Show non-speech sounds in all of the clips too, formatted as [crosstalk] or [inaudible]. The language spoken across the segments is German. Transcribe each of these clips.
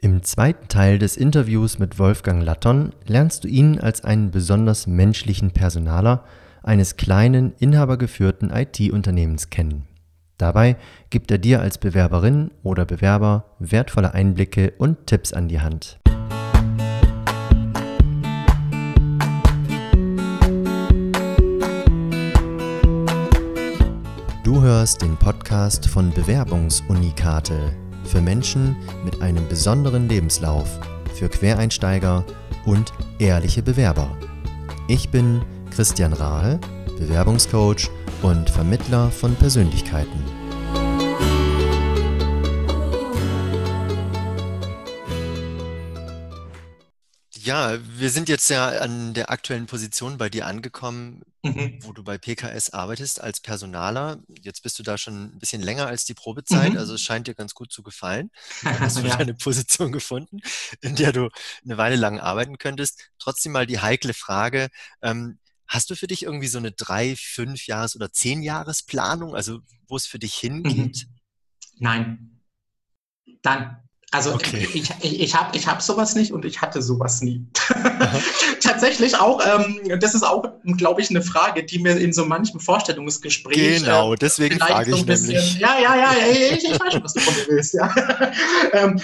Im zweiten Teil des Interviews mit Wolfgang Latton lernst du ihn als einen besonders menschlichen Personaler eines kleinen, inhabergeführten IT-Unternehmens kennen. Dabei gibt er dir als Bewerberin oder Bewerber wertvolle Einblicke und Tipps an die Hand. Du hörst den Podcast von Bewerbungsunikate für Menschen mit einem besonderen Lebenslauf, für Quereinsteiger und ehrliche Bewerber. Ich bin Christian Rahl, Bewerbungscoach und Vermittler von Persönlichkeiten. Ja, wir sind jetzt ja an der aktuellen Position bei dir angekommen, mhm. wo du bei PKS arbeitest als Personaler. Jetzt bist du da schon ein bisschen länger als die Probezeit, mhm. also es scheint dir ganz gut zu gefallen. Dann hast [laughs] du [laughs] ja. eine Position gefunden, in der du eine Weile lang arbeiten könntest. Trotzdem mal die heikle Frage, ähm, hast du für dich irgendwie so eine drei, fünf Jahres- oder zehn Jahresplanung, also wo es für dich hingeht? Mhm. Nein. Dann also okay. ich, ich, ich habe ich hab sowas nicht und ich hatte sowas nie. [laughs] Tatsächlich auch, ähm, das ist auch, glaube ich, eine Frage, die mir in so manchem Vorstellungsgespräch. Genau, äh, deswegen frage ich so bisschen, nämlich. Ja, ja, ja, ich, ich weiß schon, was du von mir willst. Ja. [laughs] ähm,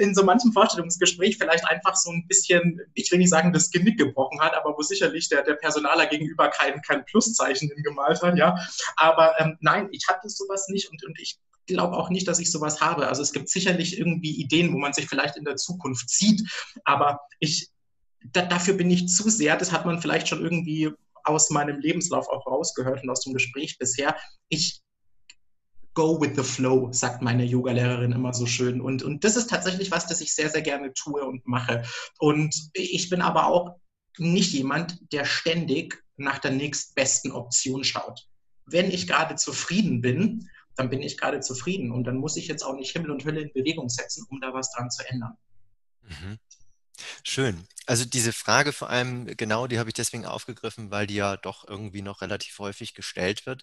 in so manchem Vorstellungsgespräch vielleicht einfach so ein bisschen, ich will nicht sagen, das Genick gebrochen hat, aber wo sicherlich der, der Personaler gegenüber kein, kein Pluszeichen hingemalt hat. Ja. Aber ähm, nein, ich hatte sowas nicht und, und ich glaube auch nicht, dass ich sowas habe. Also es gibt sicherlich irgendwie Ideen, wo man sich vielleicht in der Zukunft sieht, aber ich, da, dafür bin ich zu sehr, das hat man vielleicht schon irgendwie aus meinem Lebenslauf auch rausgehört und aus dem Gespräch bisher. Ich go with the flow, sagt meine Yoga-Lehrerin immer so schön. Und, und das ist tatsächlich was, das ich sehr, sehr gerne tue und mache. Und ich bin aber auch nicht jemand, der ständig nach der nächstbesten Option schaut. Wenn ich gerade zufrieden bin, dann bin ich gerade zufrieden. Und dann muss ich jetzt auch nicht Himmel und Hölle in Bewegung setzen, um da was dran zu ändern. Mhm. Schön. Also diese Frage vor allem, genau, die habe ich deswegen aufgegriffen, weil die ja doch irgendwie noch relativ häufig gestellt wird.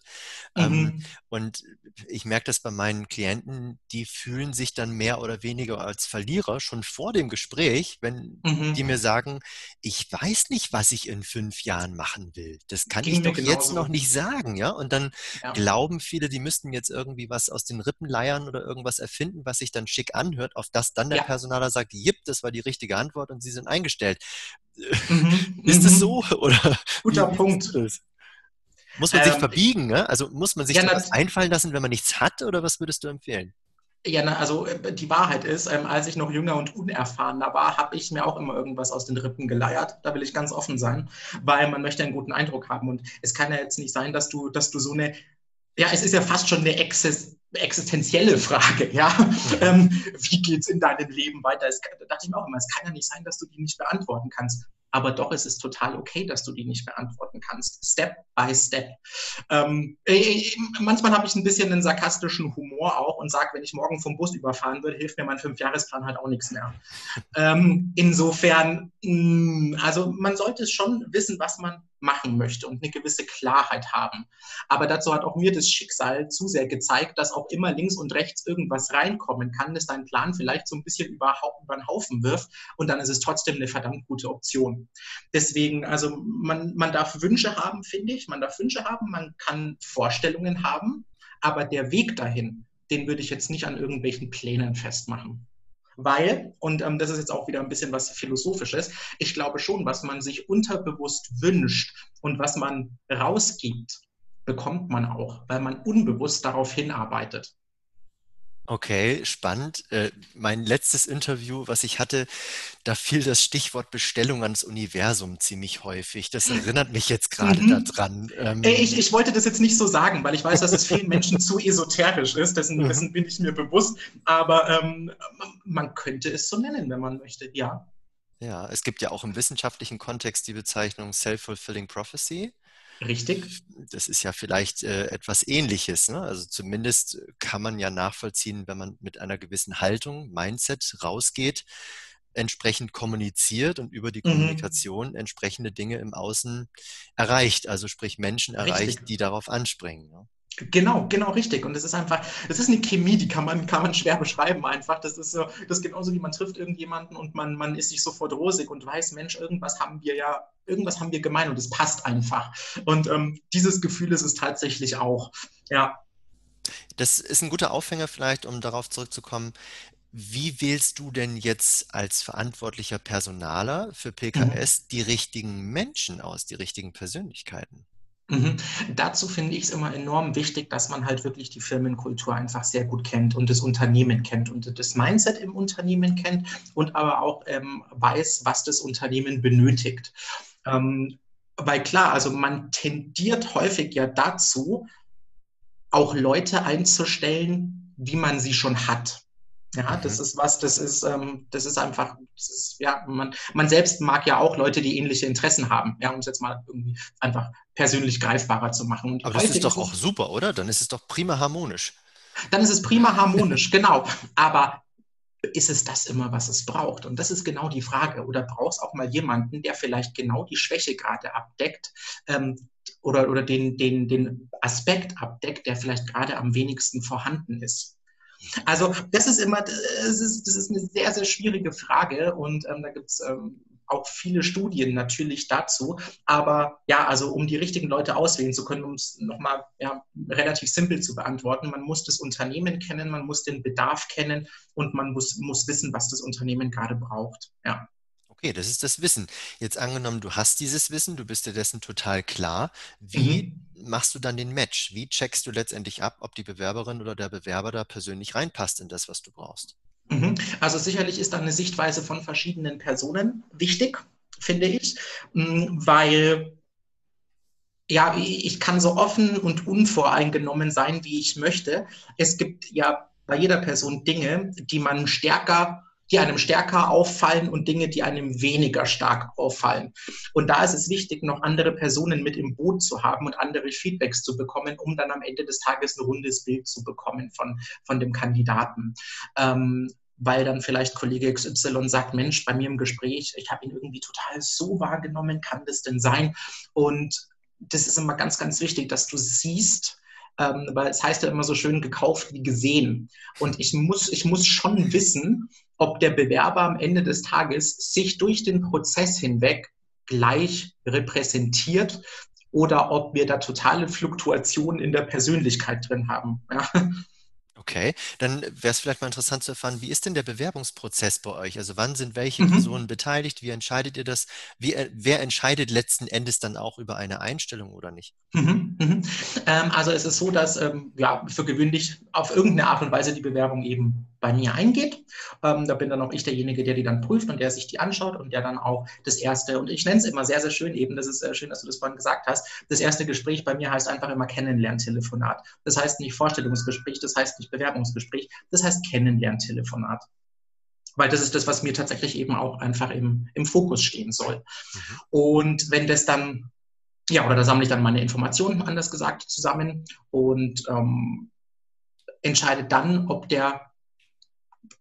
Ähm, mhm. Und ich merke das bei meinen Klienten, die fühlen sich dann mehr oder weniger als Verlierer schon vor dem Gespräch, wenn mhm. die mir sagen, ich weiß nicht, was ich in fünf Jahren machen will. Das kann Ging ich doch jetzt noch nicht sagen, ja. Und dann ja. glauben viele, die müssten jetzt irgendwie was aus den Rippen leiern oder irgendwas erfinden, was sich dann schick anhört, auf das dann der ja. Personaler sagt, jipp, das war die richtige Antwort und sie sind eingestellt gestellt. Mhm, [laughs] ist es mhm. so? [laughs] Oder Guter Punkt. Muss man sich ähm, verbiegen? Ne? Also muss man sich ja, das einfallen lassen, wenn man nichts hat? Oder was würdest du empfehlen? Ja, na, also äh, die Wahrheit ist, ähm, als ich noch jünger und unerfahrener war, habe ich mir auch immer irgendwas aus den Rippen geleiert. Da will ich ganz offen sein, weil man möchte einen guten Eindruck haben. Und es kann ja jetzt nicht sein, dass du, dass du so eine, ja, es ist ja fast schon eine Exzess existenzielle Frage, ja. Ähm, wie geht's in deinem Leben weiter? Es, da dachte ich mir auch immer, es kann ja nicht sein, dass du die nicht beantworten kannst. Aber doch, es ist total okay, dass du die nicht beantworten kannst. Step by step. Ähm, äh, äh manchmal habe ich ein bisschen einen sarkastischen Humor auch und sage, wenn ich morgen vom Bus überfahren würde, hilft mir mein Fünfjahresplan halt auch nichts mehr. Ähm, insofern, mh, mm, also man sollte schon wissen, was man machen möchte und eine gewisse Klarheit haben. Aber dazu hat auch mir das Schicksal zu sehr gezeigt, dass auch immer links und rechts irgendwas reinkommen kann, das deinen Plan vielleicht so ein bisschen über, über den Haufen wirft und dann ist es trotzdem eine verdammt gute Option. Deswegen, also man, man darf Wünsche haben, finde ich, man darf Wünsche haben, man kann Vorstellungen haben, aber der Weg dahin, den würde ich jetzt nicht an irgendwelchen Plänen festmachen weil, und ähm, das ist jetzt auch wieder ein bisschen was Philosophisches, ich glaube schon, was man sich unterbewusst wünscht und was man rausgibt, bekommt man auch, weil man unbewusst darauf hinarbeitet. Okay, spannend. Äh, mein letztes Interview, was ich hatte, da fiel das Stichwort Bestellung ans Universum ziemlich häufig. Das erinnert mich jetzt gerade mhm. daran. Ähm, ich, ich, wollte das jetzt nicht so sagen, weil ich weiß, dass es vielen Menschen zu esoterisch ist. Dessen, mhm. dessen, bin ich mir bewusst. Aber ähm, man könnte es so nennen, wenn man möchte, ja. Ja, es gibt ja auch im wissenschaftlichen Kontext die Bezeichnung Self-Fulfilling Prophecy. Richtig. Das ist ja vielleicht äh, etwas Ähnliches. Ne? Also zumindest kann man ja nachvollziehen, wenn man mit einer gewissen Haltung, Mindset rausgeht, entsprechend kommuniziert und über die mhm. Kommunikation entsprechende Dinge im Außen erreicht. Also sprich Menschen erreicht, Richtig. die darauf anspringen. Ne? Genau, genau richtig. Und es ist einfach, es ist eine Chemie, die kann man, kann man schwer beschreiben einfach. Das ist so, das ist genauso wie man trifft irgendjemanden und man, man ist sich sofort rosig und weiß, Mensch, irgendwas haben wir ja, irgendwas haben wir gemein und es passt einfach. Und ähm, dieses Gefühl ist es tatsächlich auch. Ja. Das ist ein guter Aufhänger vielleicht, um darauf zurückzukommen. Wie wählst du denn jetzt als verantwortlicher Personaler für PKS mhm. die richtigen Menschen aus, die richtigen Persönlichkeiten? Mhm. Dazu finde ich es immer enorm wichtig, dass man halt wirklich die Firmenkultur einfach sehr gut kennt und das Unternehmen kennt und das Mindset im Unternehmen kennt und aber auch ähm, weiß, was das Unternehmen benötigt. Ähm, weil klar, also man tendiert häufig ja dazu, auch Leute einzustellen, wie man sie schon hat. Ja, das mhm. ist was, das ist, ähm, das ist einfach, das ist, ja, man, man selbst mag ja auch Leute, die ähnliche Interessen haben, ja, um es jetzt mal irgendwie einfach persönlich greifbarer zu machen. Und Aber das ist doch auch super, oder? Dann ist es doch prima harmonisch. Dann ist es prima harmonisch, [laughs] genau. Aber ist es das immer, was es braucht? Und das ist genau die Frage. Oder brauchst auch mal jemanden, der vielleicht genau die Schwäche gerade abdeckt ähm, oder, oder den, den, den Aspekt abdeckt, der vielleicht gerade am wenigsten vorhanden ist? Also das ist immer, das ist, das ist eine sehr, sehr schwierige Frage und ähm, da gibt es ähm, auch viele Studien natürlich dazu. Aber ja, also um die richtigen Leute auswählen zu können, um es nochmal ja, relativ simpel zu beantworten, man muss das Unternehmen kennen, man muss den Bedarf kennen und man muss, muss wissen, was das Unternehmen gerade braucht. Ja. Okay, das ist das Wissen. Jetzt angenommen, du hast dieses Wissen, du bist dir dessen total klar. Wie mhm. machst du dann den Match? Wie checkst du letztendlich ab, ob die Bewerberin oder der Bewerber da persönlich reinpasst in das, was du brauchst? Mhm. Also sicherlich ist dann eine Sichtweise von verschiedenen Personen wichtig, finde ich, mm, weil ja, ich kann so offen und unvoreingenommen sein, wie ich möchte. Es gibt ja bei jeder Person Dinge, die man stärker die einem stärker auffallen und Dinge, die einem weniger stark auffallen. Und da ist es wichtig, noch andere Personen mit im Boot zu haben und andere Feedbacks zu bekommen, um dann am Ende des Tages ein rundes Bild zu bekommen von, von dem Kandidaten. Ähm, weil dann vielleicht Kollege XY sagt, Mensch, bei mir im Gespräch, ich habe ihn irgendwie total so wahrgenommen, kann das denn sein? Und das ist immer ganz, ganz wichtig, dass du siehst, ähm, weil es heißt ja immer so schön gekauft wie gesehen. Und ich muss, ich muss schon wissen, ob der Bewerber am Ende des Tages sich durch den Prozess hinweg gleich repräsentiert oder ob wir da totale Fluktuationen in der Persönlichkeit drin haben. Ja. Okay, dann wäre es vielleicht mal interessant zu erfahren, wie ist denn der Bewerbungsprozess bei euch? Also wann sind welche mhm. Personen beteiligt? Wie entscheidet ihr das? Wie, äh, wer entscheidet letzten Endes dann auch über eine Einstellung oder nicht? Mhm. Mhm. Ähm, also es ist so, dass ähm, ja, für gewöhnlich auf irgendeine Art und Weise die Bewerbung eben bei mir eingeht. Ähm, da bin dann auch ich derjenige, der die dann prüft und der sich die anschaut und der dann auch das erste, und ich nenne es immer sehr, sehr schön eben, das ist äh, schön, dass du das vorhin gesagt hast, das erste Gespräch bei mir heißt einfach immer Kennenlerntelefonat. Das heißt nicht Vorstellungsgespräch, das heißt nicht Bewerbungsgespräch, das heißt Kennenlerntelefonat. Weil das ist das, was mir tatsächlich eben auch einfach im, im Fokus stehen soll. Mhm. Und wenn das dann, ja, oder da sammle ich dann meine Informationen, anders gesagt, zusammen und ähm, entscheide dann, ob der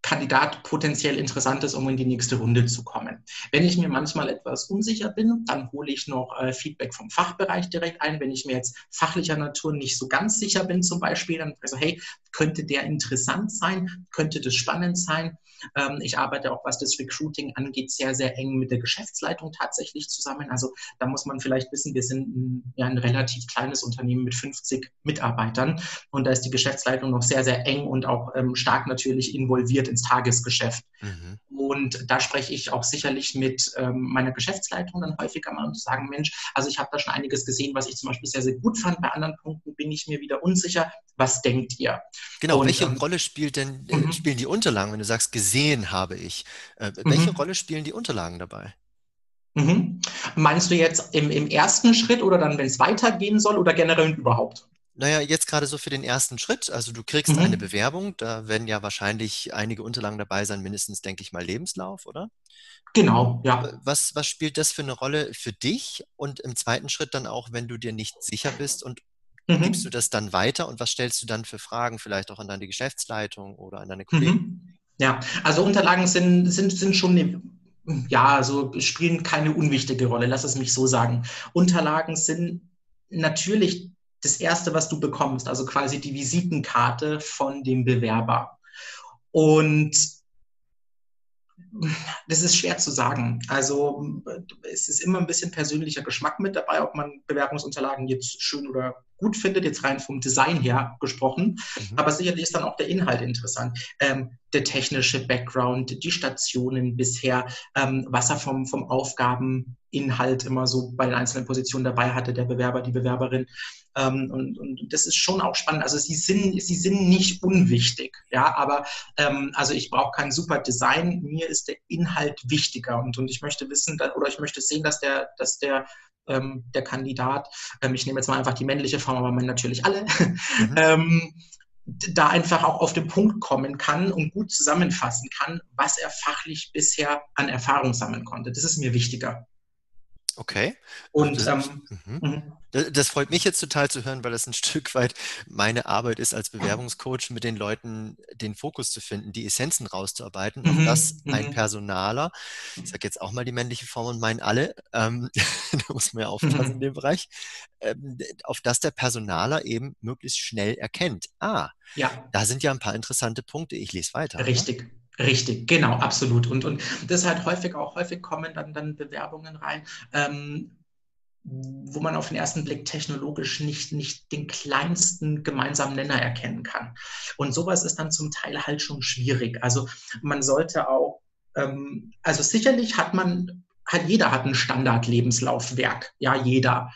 Kandidat potenziell interessant ist, um in die nächste Runde zu kommen. Wenn ich mir manchmal etwas unsicher bin, dann hole ich noch äh, Feedback vom Fachbereich direkt ein. Wenn ich mir jetzt fachlicher Natur nicht so ganz sicher bin, zum Beispiel, dann also hey, könnte der interessant sein, könnte das spannend sein, ich arbeite auch, was das Recruiting angeht, sehr, sehr eng mit der Geschäftsleitung tatsächlich zusammen. Also da muss man vielleicht wissen, wir sind ein, ja, ein relativ kleines Unternehmen mit 50 Mitarbeitern und da ist die Geschäftsleitung noch sehr, sehr eng und auch ähm, stark natürlich involviert ins Tagesgeschäft. Mhm. Und da spreche ich auch sicherlich mit ähm, meiner Geschäftsleitung dann häufiger mal und sagen, Mensch, also ich habe da schon einiges gesehen, was ich zum Beispiel sehr, sehr gut fand. Bei anderen Punkten bin ich mir wieder unsicher. Was denkt ihr? Genau, und, welche ähm, Rolle spielt denn, äh, mhm. spielen die Unterlagen, wenn du sagst, gesehen habe ich? Äh, welche mhm. Rolle spielen die Unterlagen dabei? Mhm. Meinst du jetzt im, im ersten Schritt oder dann, wenn es weitergehen soll oder generell überhaupt? Naja, jetzt gerade so für den ersten Schritt. Also du kriegst mhm. eine Bewerbung, da werden ja wahrscheinlich einige Unterlagen dabei sein, mindestens, denke ich mal, Lebenslauf, oder? Genau, ja. Was, was spielt das für eine Rolle für dich? Und im zweiten Schritt dann auch, wenn du dir nicht sicher bist und mhm. gibst du das dann weiter und was stellst du dann für Fragen, vielleicht auch an deine Geschäftsleitung oder an deine Kollegen? Mhm. Ja, also Unterlagen sind, sind, sind schon eine ja, also spielen keine unwichtige Rolle, lass es mich so sagen. Unterlagen sind natürlich das Erste, was du bekommst, also quasi die Visitenkarte von dem Bewerber. Und das ist schwer zu sagen. Also es ist immer ein bisschen persönlicher Geschmack mit dabei, ob man Bewerbungsunterlagen jetzt schön oder gut findet, jetzt rein vom Design her gesprochen. Mhm. Aber sicherlich ist dann auch der Inhalt interessant. Ähm, der technische Background, die Stationen bisher, ähm, was er vom, vom Aufgabeninhalt immer so bei den einzelnen Positionen dabei hatte, der Bewerber, die Bewerberin. Ähm, und, und das ist schon auch spannend. Also sie sind, sie sind nicht unwichtig, ja, aber ähm, also ich brauche kein super Design, mir ist der Inhalt wichtiger und, und ich möchte wissen, oder ich möchte sehen, dass der, dass der ähm, der Kandidat, ähm, ich nehme jetzt mal einfach die männliche Form, aber man natürlich alle, mhm. [laughs] ähm, da einfach auch auf den Punkt kommen kann und gut zusammenfassen kann, was er fachlich bisher an Erfahrung sammeln konnte. Das ist mir wichtiger. Okay. Und ähm, mhm. mhm. Das freut mich jetzt total zu hören, weil das ein [laughs] Stück weit meine Arbeit ist als Bewerbungscoach, mit den Leuten den Fokus zu finden, die Essenzen rauszuarbeiten, mhm. auf das ein mhm. Personaler, ich sage jetzt auch mal die männliche Form und meinen alle, ähm, [laughs] da muss man ja aufpassen mhm. in [laughs] dem Bereich, ähm, auf das der Personaler eben möglichst schnell erkennt. Ah, ja. da sind ja ein paar interessante Punkte. Ich lese weiter. Richtig. Ne? Richtig, genau, absolut. Und, und das halt häufig auch häufig kommen dann, dann Bewerbungen rein, ähm, wo man auf den ersten Blick technologisch nicht, nicht den kleinsten gemeinsamen Nenner erkennen kann. Und sowas ist dann zum Teil halt schon schwierig. Also man sollte auch, ähm, also sicherlich hat man, hat jeder hat ein Standard-Lebenslaufwerk, ja, jeder.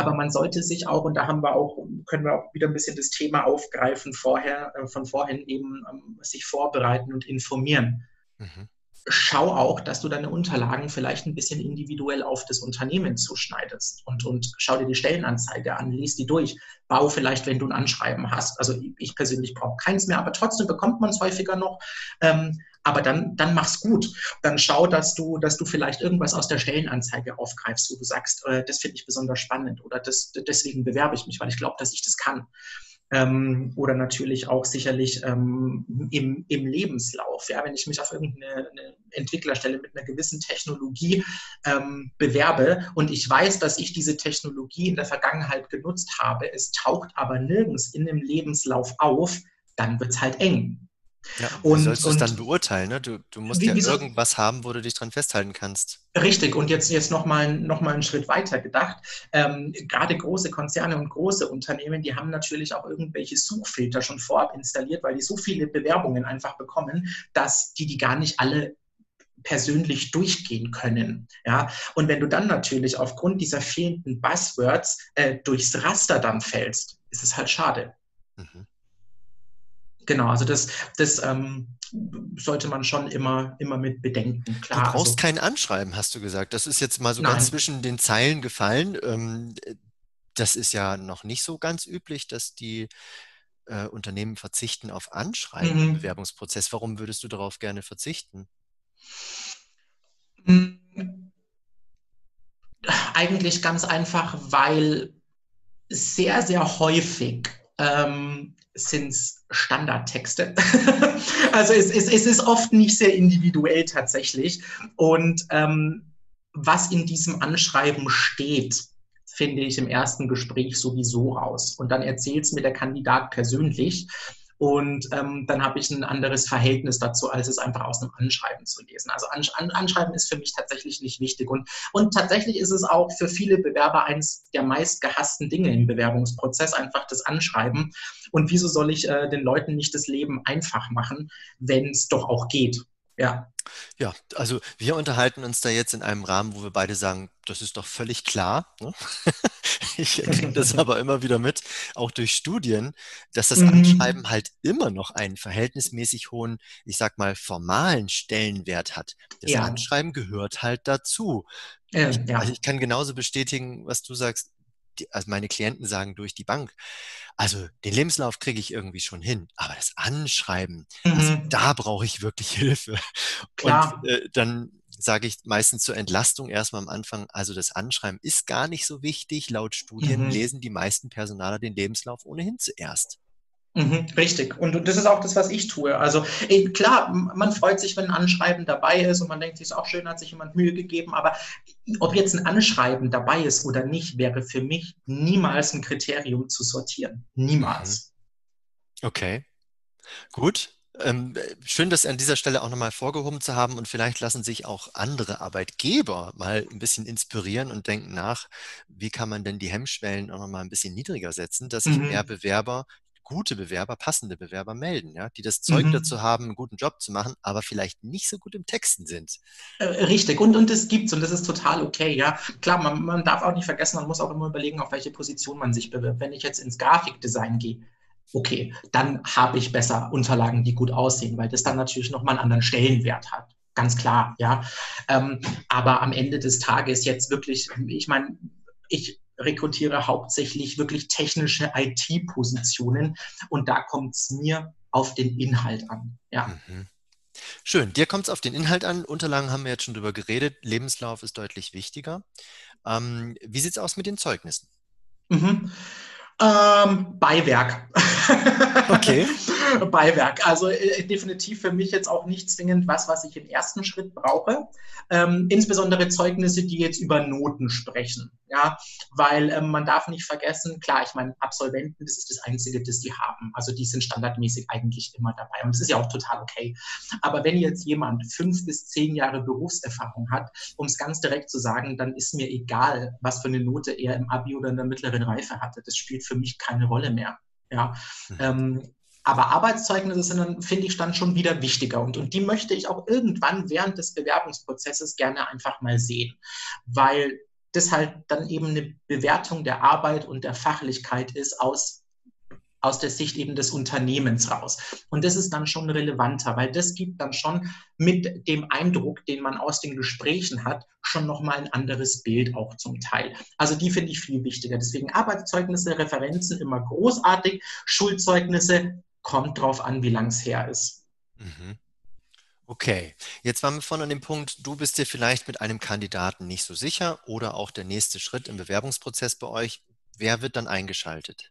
Aber man sollte sich auch, und da haben wir auch, können wir auch wieder ein bisschen das Thema aufgreifen vorher, äh, von vorhin eben ähm, sich vorbereiten und informieren. Mhm schau auch, dass du deine Unterlagen vielleicht ein bisschen individuell auf das Unternehmen zuschneidest und, und schau dir die Stellenanzeige an, lies die durch, bau vielleicht, wenn du ein Anschreiben hast. Also ich persönlich brauche keins mehr, aber trotzdem bekommt man es häufiger noch. Ähm, aber dann, dann mach's gut. Dann schau, dass du, dass du vielleicht irgendwas aus der Stellenanzeige aufgreifst, wo du sagst, äh, das finde ich besonders spannend oder das, deswegen bewerbe ich mich, weil ich glaube, dass ich das kann ähm, oder natürlich auch sicherlich ähm, im, im Lebenslauf. Ja, wenn ich mich auf irgendeine Entwicklerstelle mit einer gewissen Technologie ähm, bewerbe und ich weiß, dass ich diese Technologie in der Vergangenheit genutzt habe, es taucht aber nirgends in dem Lebenslauf auf, dann wird es halt eng. Ja, und, wie sollst du es dann beurteilen? Ne? Du, du musst wie, ja wie irgendwas haben, wo du dich dran festhalten kannst. Richtig, und jetzt, jetzt nochmal noch mal einen Schritt weiter gedacht. Ähm, gerade große Konzerne und große Unternehmen, die haben natürlich auch irgendwelche Suchfilter schon vorab installiert, weil die so viele Bewerbungen einfach bekommen, dass die die gar nicht alle persönlich durchgehen können. Ja? Und wenn du dann natürlich aufgrund dieser fehlenden Buzzwords äh, durchs Raster dann fällst, ist es halt schade. Mhm. Genau, also das, das ähm, sollte man schon immer, immer mit bedenken. Klar, du brauchst also, kein Anschreiben, hast du gesagt. Das ist jetzt mal so nein. ganz zwischen den Zeilen gefallen. Ähm, das ist ja noch nicht so ganz üblich, dass die äh, Unternehmen verzichten auf Anschreiben mhm. im Bewerbungsprozess. Warum würdest du darauf gerne verzichten? Hm. Eigentlich ganz einfach, weil sehr, sehr häufig ähm, sind es Standardtexte. [laughs] also es, es, es, ist oft nicht sehr individuell tatsächlich. Und ähm, was in diesem Anschreiben steht, finde ich im ersten Gespräch sowieso raus. Und dann erzählt es mir der Kandidat persönlich. Und ähm, dann habe ich ein anderes Verhältnis dazu, als es einfach aus einem Anschreiben zu lesen. Also Ansch Anschreiben ist für mich tatsächlich nicht wichtig. Und, und tatsächlich ist es auch für viele Bewerber eines der meist gehassten Dinge im Bewerbungsprozess, einfach das Anschreiben. Und wieso soll ich äh, den Leuten nicht das Leben einfach machen, wenn es doch auch geht? Ja. Ja, also wir unterhalten uns da jetzt in einem Rahmen, wo wir beide sagen, das ist doch völlig klar. Ne? [laughs] Ich kriege das aber immer wieder mit, auch durch Studien, dass das mhm. Anschreiben halt immer noch einen verhältnismäßig hohen, ich sag mal, formalen Stellenwert hat. Das ja. Anschreiben gehört halt dazu. Ja, ich, ja. Also ich kann genauso bestätigen, was du sagst. Also meine Klienten sagen durch die Bank. Also den Lebenslauf kriege ich irgendwie schon hin, aber das Anschreiben, also mhm. also da brauche ich wirklich [laughs] Hilfe. Klar. Und äh, dann sage ich meistens zur Entlastung erstmal am Anfang, also das Anschreiben ist gar nicht so wichtig. Laut Studien mhm. lesen die meisten Personaler den Lebenslauf ohnehin zuerst. Mhm, richtig. Und das ist auch das, was ich tue. Also ey, klar, man freut sich, wenn ein Anschreiben dabei ist und man denkt, es ist auch schön, hat sich jemand Mühe gegeben. Aber ob jetzt ein Anschreiben dabei ist oder nicht, wäre für mich niemals ein Kriterium zu sortieren. Niemals. Mhm. Okay. Gut. Ähm, schön, das an dieser Stelle auch nochmal vorgehoben zu haben und vielleicht lassen sich auch andere Arbeitgeber mal ein bisschen inspirieren und denken nach, wie kann man denn die Hemmschwellen auch nochmal ein bisschen niedriger setzen, dass sich mehr mhm. Bewerber gute Bewerber, passende Bewerber melden, ja, die das Zeug mhm. dazu haben, einen guten Job zu machen, aber vielleicht nicht so gut im Texten sind. Äh, richtig, und, und das gibt's und das ist total okay, ja. Klar, man, man darf auch nicht vergessen, man muss auch immer überlegen, auf welche Position man sich bewirbt. Wenn ich jetzt ins Grafikdesign gehe, okay, dann habe ich besser Unterlagen, die gut aussehen, weil das dann natürlich nochmal einen anderen Stellenwert hat. Ganz klar, ja. Ähm, aber am Ende des Tages jetzt wirklich, ich meine, ich rekrutiere hauptsächlich wirklich technische IT-Positionen und da kommt es mir auf den Inhalt an. Ja. Mhm. Schön, dir kommt es auf den Inhalt an. Unterlagen haben wir jetzt schon drüber geredet. Lebenslauf ist deutlich wichtiger. Ähm, wie sieht es aus mit den Zeugnissen? Mhm. Ähm, Beiwerk. Okay. [laughs] [laughs] Beiwerk. Also äh, definitiv für mich jetzt auch nicht zwingend was, was ich im ersten Schritt brauche. Ähm, insbesondere Zeugnisse, die jetzt über Noten sprechen. Ja, weil ähm, man darf nicht vergessen, klar, ich meine, Absolventen, das ist das Einzige, das die haben. Also die sind standardmäßig eigentlich immer dabei. Und das ist ja auch total okay. Aber wenn jetzt jemand fünf bis zehn Jahre Berufserfahrung hat, um es ganz direkt zu sagen, dann ist mir egal, was für eine Note er im Abi oder in der mittleren Reife hatte. Das spielt für mich keine Rolle mehr. Ja. Mhm. Ähm, aber Arbeitszeugnisse sind dann, finde ich, dann schon wieder wichtiger. Und, und die möchte ich auch irgendwann während des Bewerbungsprozesses gerne einfach mal sehen, weil das halt dann eben eine Bewertung der Arbeit und der Fachlichkeit ist aus aus der Sicht eben des Unternehmens raus. Und das ist dann schon relevanter, weil das gibt dann schon mit dem Eindruck, den man aus den Gesprächen hat, schon nochmal ein anderes Bild auch zum Teil. Also die finde ich viel wichtiger. Deswegen Arbeitszeugnisse, Referenzen immer großartig, Schulzeugnisse kommt drauf an, wie lang es her ist. Mhm. Okay, jetzt waren wir vorhin an dem Punkt, du bist dir vielleicht mit einem Kandidaten nicht so sicher oder auch der nächste Schritt im Bewerbungsprozess bei euch. Wer wird dann eingeschaltet?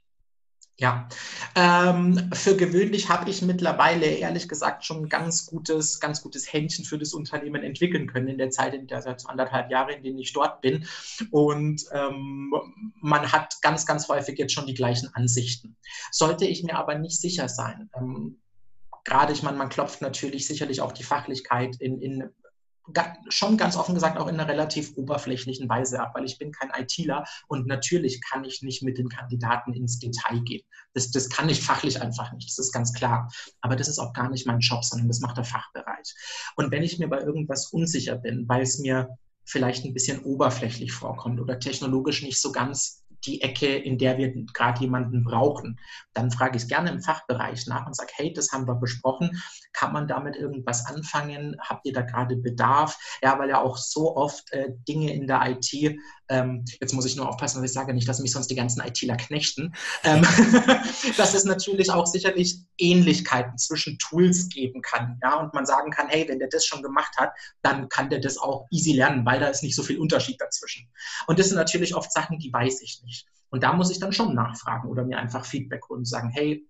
Ja, ähm, für gewöhnlich habe ich mittlerweile ehrlich gesagt schon ein ganz gutes, ganz gutes Händchen für das Unternehmen entwickeln können in der Zeit, in der seit anderthalb Jahren, in denen ich dort bin. Und ähm, man hat ganz, ganz häufig jetzt schon die gleichen Ansichten. Sollte ich mir aber nicht sicher sein, ähm, gerade ich meine, man klopft natürlich sicherlich auch die Fachlichkeit in, in schon ganz offen gesagt auch in einer relativ oberflächlichen Weise ab, weil ich bin kein ITler und natürlich kann ich nicht mit den Kandidaten ins Detail gehen. Das, das kann ich fachlich einfach nicht, das ist ganz klar. Aber das ist auch gar nicht mein Job, sondern das macht der Fachbereich. Und wenn ich mir bei irgendwas unsicher bin, weil es mir vielleicht ein bisschen oberflächlich vorkommt oder technologisch nicht so ganz die Ecke, in der wir gerade jemanden brauchen. Dann frage ich gerne im Fachbereich nach und sage, hey, das haben wir besprochen. Kann man damit irgendwas anfangen? Habt ihr da gerade Bedarf? Ja, weil ja auch so oft äh, Dinge in der IT, ähm, jetzt muss ich nur aufpassen, dass ich sage nicht, dass mich sonst die ganzen ITler knechten, ähm, [laughs] dass es natürlich auch sicherlich Ähnlichkeiten zwischen Tools geben kann. Ja, und man sagen kann, hey, wenn der das schon gemacht hat, dann kann der das auch easy lernen, weil da ist nicht so viel Unterschied dazwischen. Und das sind natürlich oft Sachen, die weiß ich nicht. Und da muss ich dann schon nachfragen oder mir einfach Feedback holen und sagen, hey,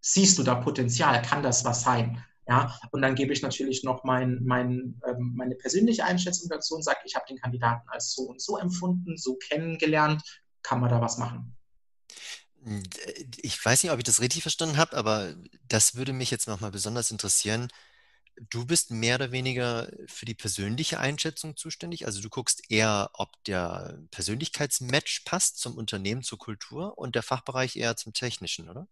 siehst du da Potenzial? Kann das was sein? Ja, und dann gebe ich natürlich noch mein, mein, ähm, meine persönliche Einschätzung dazu und sage, ich habe den Kandidaten als so und so empfunden, so kennengelernt, kann man da was machen? Ich weiß nicht, ob ich das richtig verstanden habe, aber das würde mich jetzt nochmal besonders interessieren. Du bist mehr oder weniger für die persönliche Einschätzung zuständig. Also du guckst eher, ob der Persönlichkeitsmatch passt zum Unternehmen, zur Kultur und der Fachbereich eher zum technischen, oder?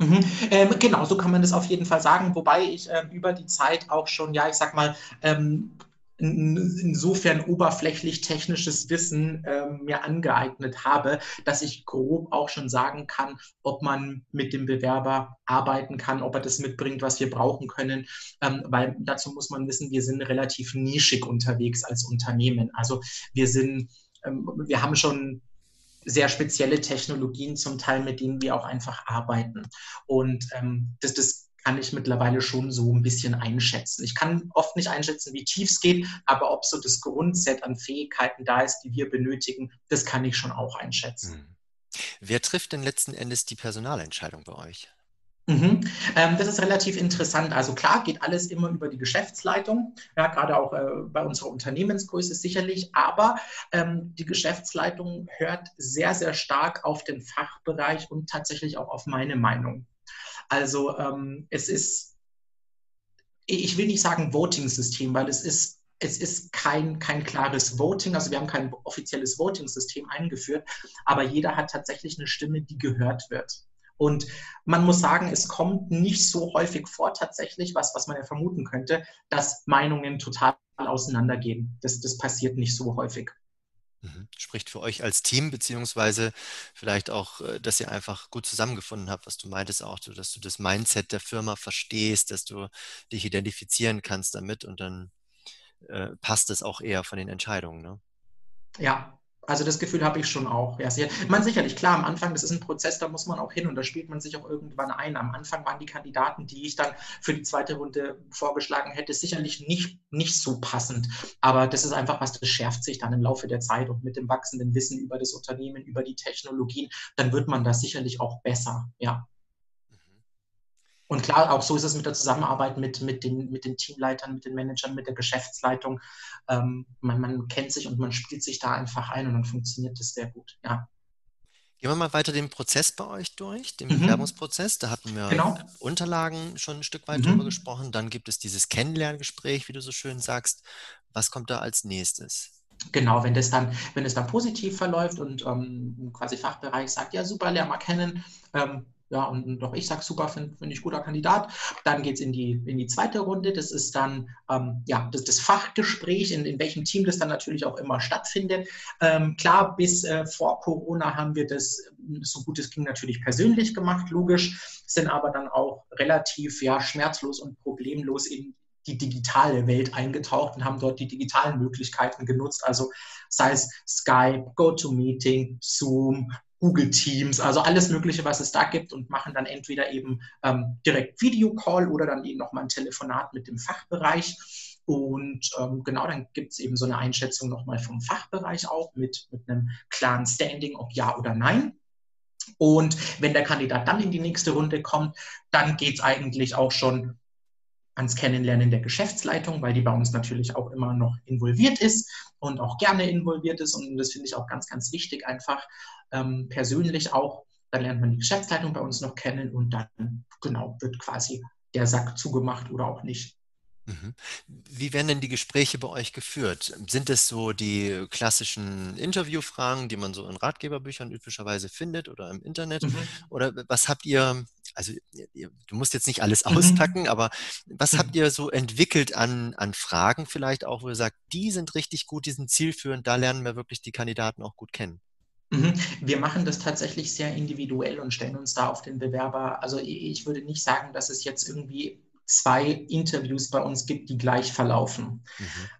Mhm. Ähm, genau, so kann man das auf jeden Fall sagen, wobei ich ähm, über die Zeit auch schon, ja, ich sag mal, ähm, insofern oberflächlich technisches Wissen ähm, mir angeeignet habe, dass ich grob auch schon sagen kann, ob man mit dem Bewerber arbeiten kann, ob er das mitbringt, was wir brauchen können. Ähm, weil dazu muss man wissen, wir sind relativ nischig unterwegs als Unternehmen. Also wir sind, ähm, wir haben schon sehr spezielle Technologien zum Teil, mit denen wir auch einfach arbeiten. Und ähm, das, das kann ich mittlerweile schon so ein bisschen einschätzen. Ich kann oft nicht einschätzen, wie tief es geht, aber ob so das Grundset an Fähigkeiten da ist, die wir benötigen, das kann ich schon auch einschätzen. Hm. Wer trifft denn letzten Endes die Personalentscheidung bei euch? Mhm. Ähm, das ist relativ interessant. Also klar, geht alles immer über die Geschäftsleitung, ja, gerade auch äh, bei unserer Unternehmensgröße sicherlich, aber ähm, die Geschäftsleitung hört sehr, sehr stark auf den Fachbereich und tatsächlich auch auf meine Meinung. Also ähm, es ist, ich will nicht sagen Voting-System, weil es ist es ist kein, kein klares Voting, also wir haben kein offizielles Voting-System eingeführt, aber jeder hat tatsächlich eine Stimme, die gehört wird. Und man muss sagen, es kommt nicht so häufig vor tatsächlich, was, was man ja vermuten könnte, dass Meinungen total auseinandergehen. Das, das passiert nicht so häufig. Mhm. Spricht für euch als Team, beziehungsweise vielleicht auch, äh, dass ihr einfach gut zusammengefunden habt, was du meintest auch, dass du das Mindset der Firma verstehst, dass du dich identifizieren kannst damit und dann äh, passt es auch eher von den Entscheidungen. Ne? Ja, also das Gefühl habe ich schon auch. Ja. Man sicherlich, klar, am Anfang, das ist ein Prozess, da muss man auch hin und da spielt man sich auch irgendwann ein. Am Anfang waren die Kandidaten, die ich dann für die zweite Runde vorgeschlagen hätte, sicherlich nicht, nicht so passend. Aber das ist einfach was, das schärft sich dann im Laufe der Zeit und mit dem wachsenden Wissen über das Unternehmen, über die Technologien, dann wird man da sicherlich auch besser. Ja. Und klar, auch so ist es mit der Zusammenarbeit mit, mit, den, mit den Teamleitern, mit den Managern, mit der Geschäftsleitung. Ähm, man, man kennt sich und man spielt sich da einfach ein und dann funktioniert das sehr gut. Ja. Gehen wir mal weiter den Prozess bei euch durch, den mhm. Bewerbungsprozess. Da hatten wir genau. Unterlagen schon ein Stück weit mhm. drüber gesprochen. Dann gibt es dieses Kennenlerngespräch, wie du so schön sagst. Was kommt da als nächstes? Genau, wenn das dann, wenn es dann positiv verläuft und ähm, quasi Fachbereich sagt, ja super, lern mal kennen, ähm, ja, und doch ich sage super, finde find ich guter Kandidat. Dann geht es in die, in die zweite Runde. Das ist dann ähm, ja, das, das Fachgespräch, in, in welchem Team das dann natürlich auch immer stattfindet. Ähm, klar, bis äh, vor Corona haben wir das, so gut es ging, natürlich persönlich gemacht, logisch, sind aber dann auch relativ ja, schmerzlos und problemlos in die digitale Welt eingetaucht und haben dort die digitalen Möglichkeiten genutzt. Also sei es Skype, GoToMeeting, Zoom, Google Teams, also alles Mögliche, was es da gibt und machen dann entweder eben ähm, direkt Videocall oder dann eben nochmal ein Telefonat mit dem Fachbereich. Und ähm, genau, dann gibt es eben so eine Einschätzung nochmal vom Fachbereich auch mit, mit einem klaren Standing, ob ja oder nein. Und wenn der Kandidat dann in die nächste Runde kommt, dann geht es eigentlich auch schon ans Kennenlernen der Geschäftsleitung, weil die bei uns natürlich auch immer noch involviert ist und auch gerne involviert ist. Und das finde ich auch ganz, ganz wichtig, einfach ähm, persönlich auch. Dann lernt man die Geschäftsleitung bei uns noch kennen und dann, genau, wird quasi der Sack zugemacht oder auch nicht. Mhm. Wie werden denn die Gespräche bei euch geführt? Sind es so die klassischen Interviewfragen, die man so in Ratgeberbüchern üblicherweise findet oder im Internet? Mhm. Oder was habt ihr, also du musst jetzt nicht alles mhm. auspacken, aber was habt [laughs] ihr so entwickelt an, an Fragen vielleicht auch, wo ihr sagt, die sind richtig gut, die sind zielführend, da lernen wir wirklich die Kandidaten auch gut kennen? Mhm. Wir machen das tatsächlich sehr individuell und stellen uns da auf den Bewerber. Also ich würde nicht sagen, dass es jetzt irgendwie zwei Interviews bei uns gibt, die gleich verlaufen.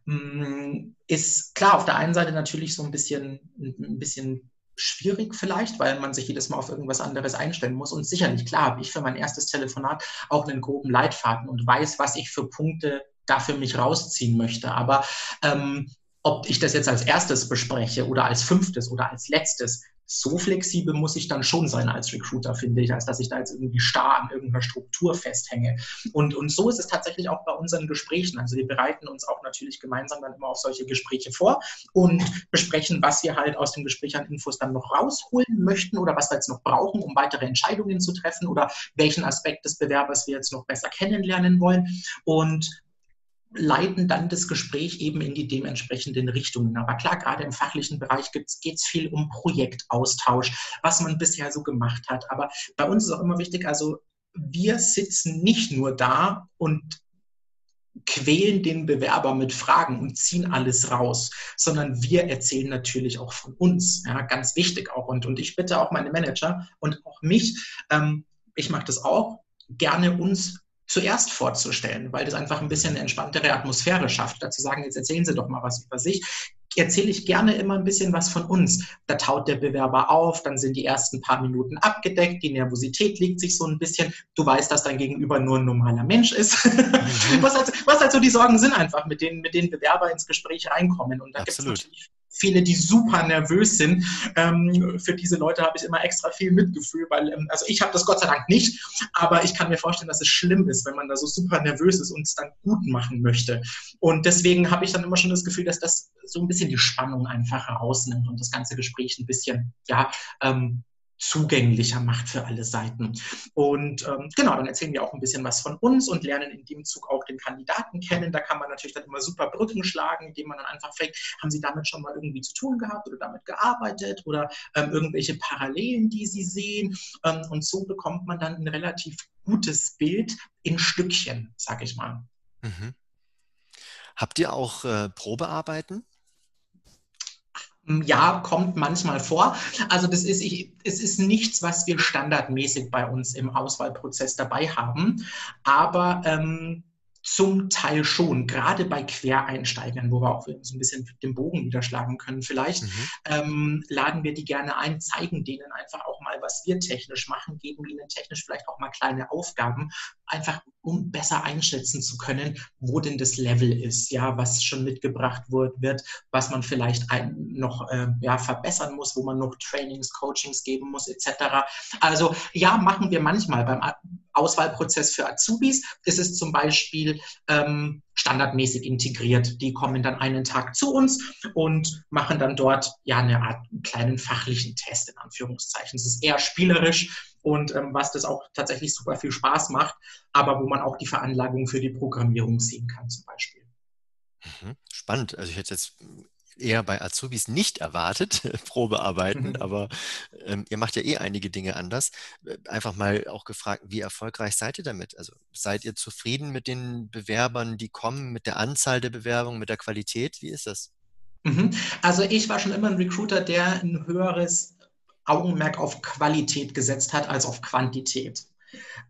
Mhm. Mm, ist klar, auf der einen Seite natürlich so ein bisschen, ein bisschen schwierig vielleicht, weil man sich jedes Mal auf irgendwas anderes einstellen muss. Und sicherlich, klar, habe ich für mein erstes Telefonat auch einen groben Leitfaden und weiß, was ich für Punkte da für mich rausziehen möchte. Aber ähm, ob ich das jetzt als erstes bespreche oder als fünftes oder als letztes, so flexibel muss ich dann schon sein als Recruiter, finde ich, als dass ich da jetzt irgendwie starr an irgendeiner Struktur festhänge. Und, und so ist es tatsächlich auch bei unseren Gesprächen. Also wir bereiten uns auch natürlich gemeinsam dann immer auf solche Gespräche vor und besprechen, was wir halt aus dem Gespräch an Infos dann noch rausholen möchten oder was wir jetzt noch brauchen, um weitere Entscheidungen zu treffen oder welchen Aspekt des Bewerbers wir jetzt noch besser kennenlernen wollen. Und leiten dann das Gespräch eben in die dementsprechenden Richtungen. Aber klar, gerade im fachlichen Bereich geht es viel um Projektaustausch, was man bisher so gemacht hat. Aber bei uns ist auch immer wichtig, also wir sitzen nicht nur da und quälen den Bewerber mit Fragen und ziehen alles raus, sondern wir erzählen natürlich auch von uns. Ja, ganz wichtig auch. Und, und ich bitte auch meine Manager und auch mich, ähm, ich mag das auch, gerne uns zuerst vorzustellen, weil das einfach ein bisschen eine entspanntere Atmosphäre schafft. Dazu sagen, jetzt erzählen Sie doch mal was über sich. Erzähle ich gerne immer ein bisschen was von uns. Da taut der Bewerber auf, dann sind die ersten paar Minuten abgedeckt, die Nervosität legt sich so ein bisschen. Du weißt, dass dein Gegenüber nur ein normaler Mensch ist. Mhm. [laughs] was, halt, was halt so die Sorgen sind einfach, mit denen, mit denen Bewerber ins Gespräch reinkommen. Und da gibt es natürlich viele, die super nervös sind. Ähm, für diese Leute habe ich immer extra viel Mitgefühl, weil, ähm, also ich habe das Gott sei Dank nicht, aber ich kann mir vorstellen, dass es schlimm ist, wenn man da so super nervös ist und es dann gut machen möchte. Und deswegen habe ich dann immer schon das Gefühl, dass das so ein bisschen die Spannung einfach herausnimmt und das ganze Gespräch ein bisschen, ja, ähm, zugänglicher macht für alle Seiten. Und ähm, genau, dann erzählen wir auch ein bisschen was von uns und lernen in dem Zug auch den Kandidaten kennen. Da kann man natürlich dann immer super Brücken schlagen, indem man dann einfach fragt, haben Sie damit schon mal irgendwie zu tun gehabt oder damit gearbeitet oder ähm, irgendwelche Parallelen, die Sie sehen. Ähm, und so bekommt man dann ein relativ gutes Bild in Stückchen, sag ich mal. Mhm. Habt ihr auch äh, Probearbeiten? Ja, kommt manchmal vor. Also das ist, ich, es ist nichts, was wir standardmäßig bei uns im Auswahlprozess dabei haben. Aber ähm, zum Teil schon, gerade bei Quereinsteigern, wo wir auch so ein bisschen den Bogen niederschlagen können vielleicht, mhm. ähm, laden wir die gerne ein, zeigen denen einfach auch mal, was wir technisch machen, geben ihnen technisch vielleicht auch mal kleine Aufgaben, einfach um besser einschätzen zu können, wo denn das Level ist, ja, was schon mitgebracht wird, was man vielleicht noch äh, ja, verbessern muss, wo man noch Trainings, Coachings geben muss, etc. Also ja, machen wir manchmal beim Auswahlprozess für Azubis. Ist es zum Beispiel ähm, standardmäßig integriert. Die kommen dann einen Tag zu uns und machen dann dort ja eine Art kleinen fachlichen Test in Anführungszeichen. Es ist eher spielerisch und ähm, was das auch tatsächlich super viel Spaß macht, aber wo man auch die Veranlagung für die Programmierung sehen kann zum Beispiel. Mhm. Spannend. Also ich hätte jetzt eher bei Azubis nicht erwartet, [laughs] Probearbeiten, mhm. aber ähm, ihr macht ja eh einige Dinge anders. Äh, einfach mal auch gefragt, wie erfolgreich seid ihr damit? Also seid ihr zufrieden mit den Bewerbern, die kommen, mit der Anzahl der Bewerbungen, mit der Qualität? Wie ist das? Mhm. Also ich war schon immer ein Recruiter, der ein höheres Augenmerk auf Qualität gesetzt hat als auf Quantität.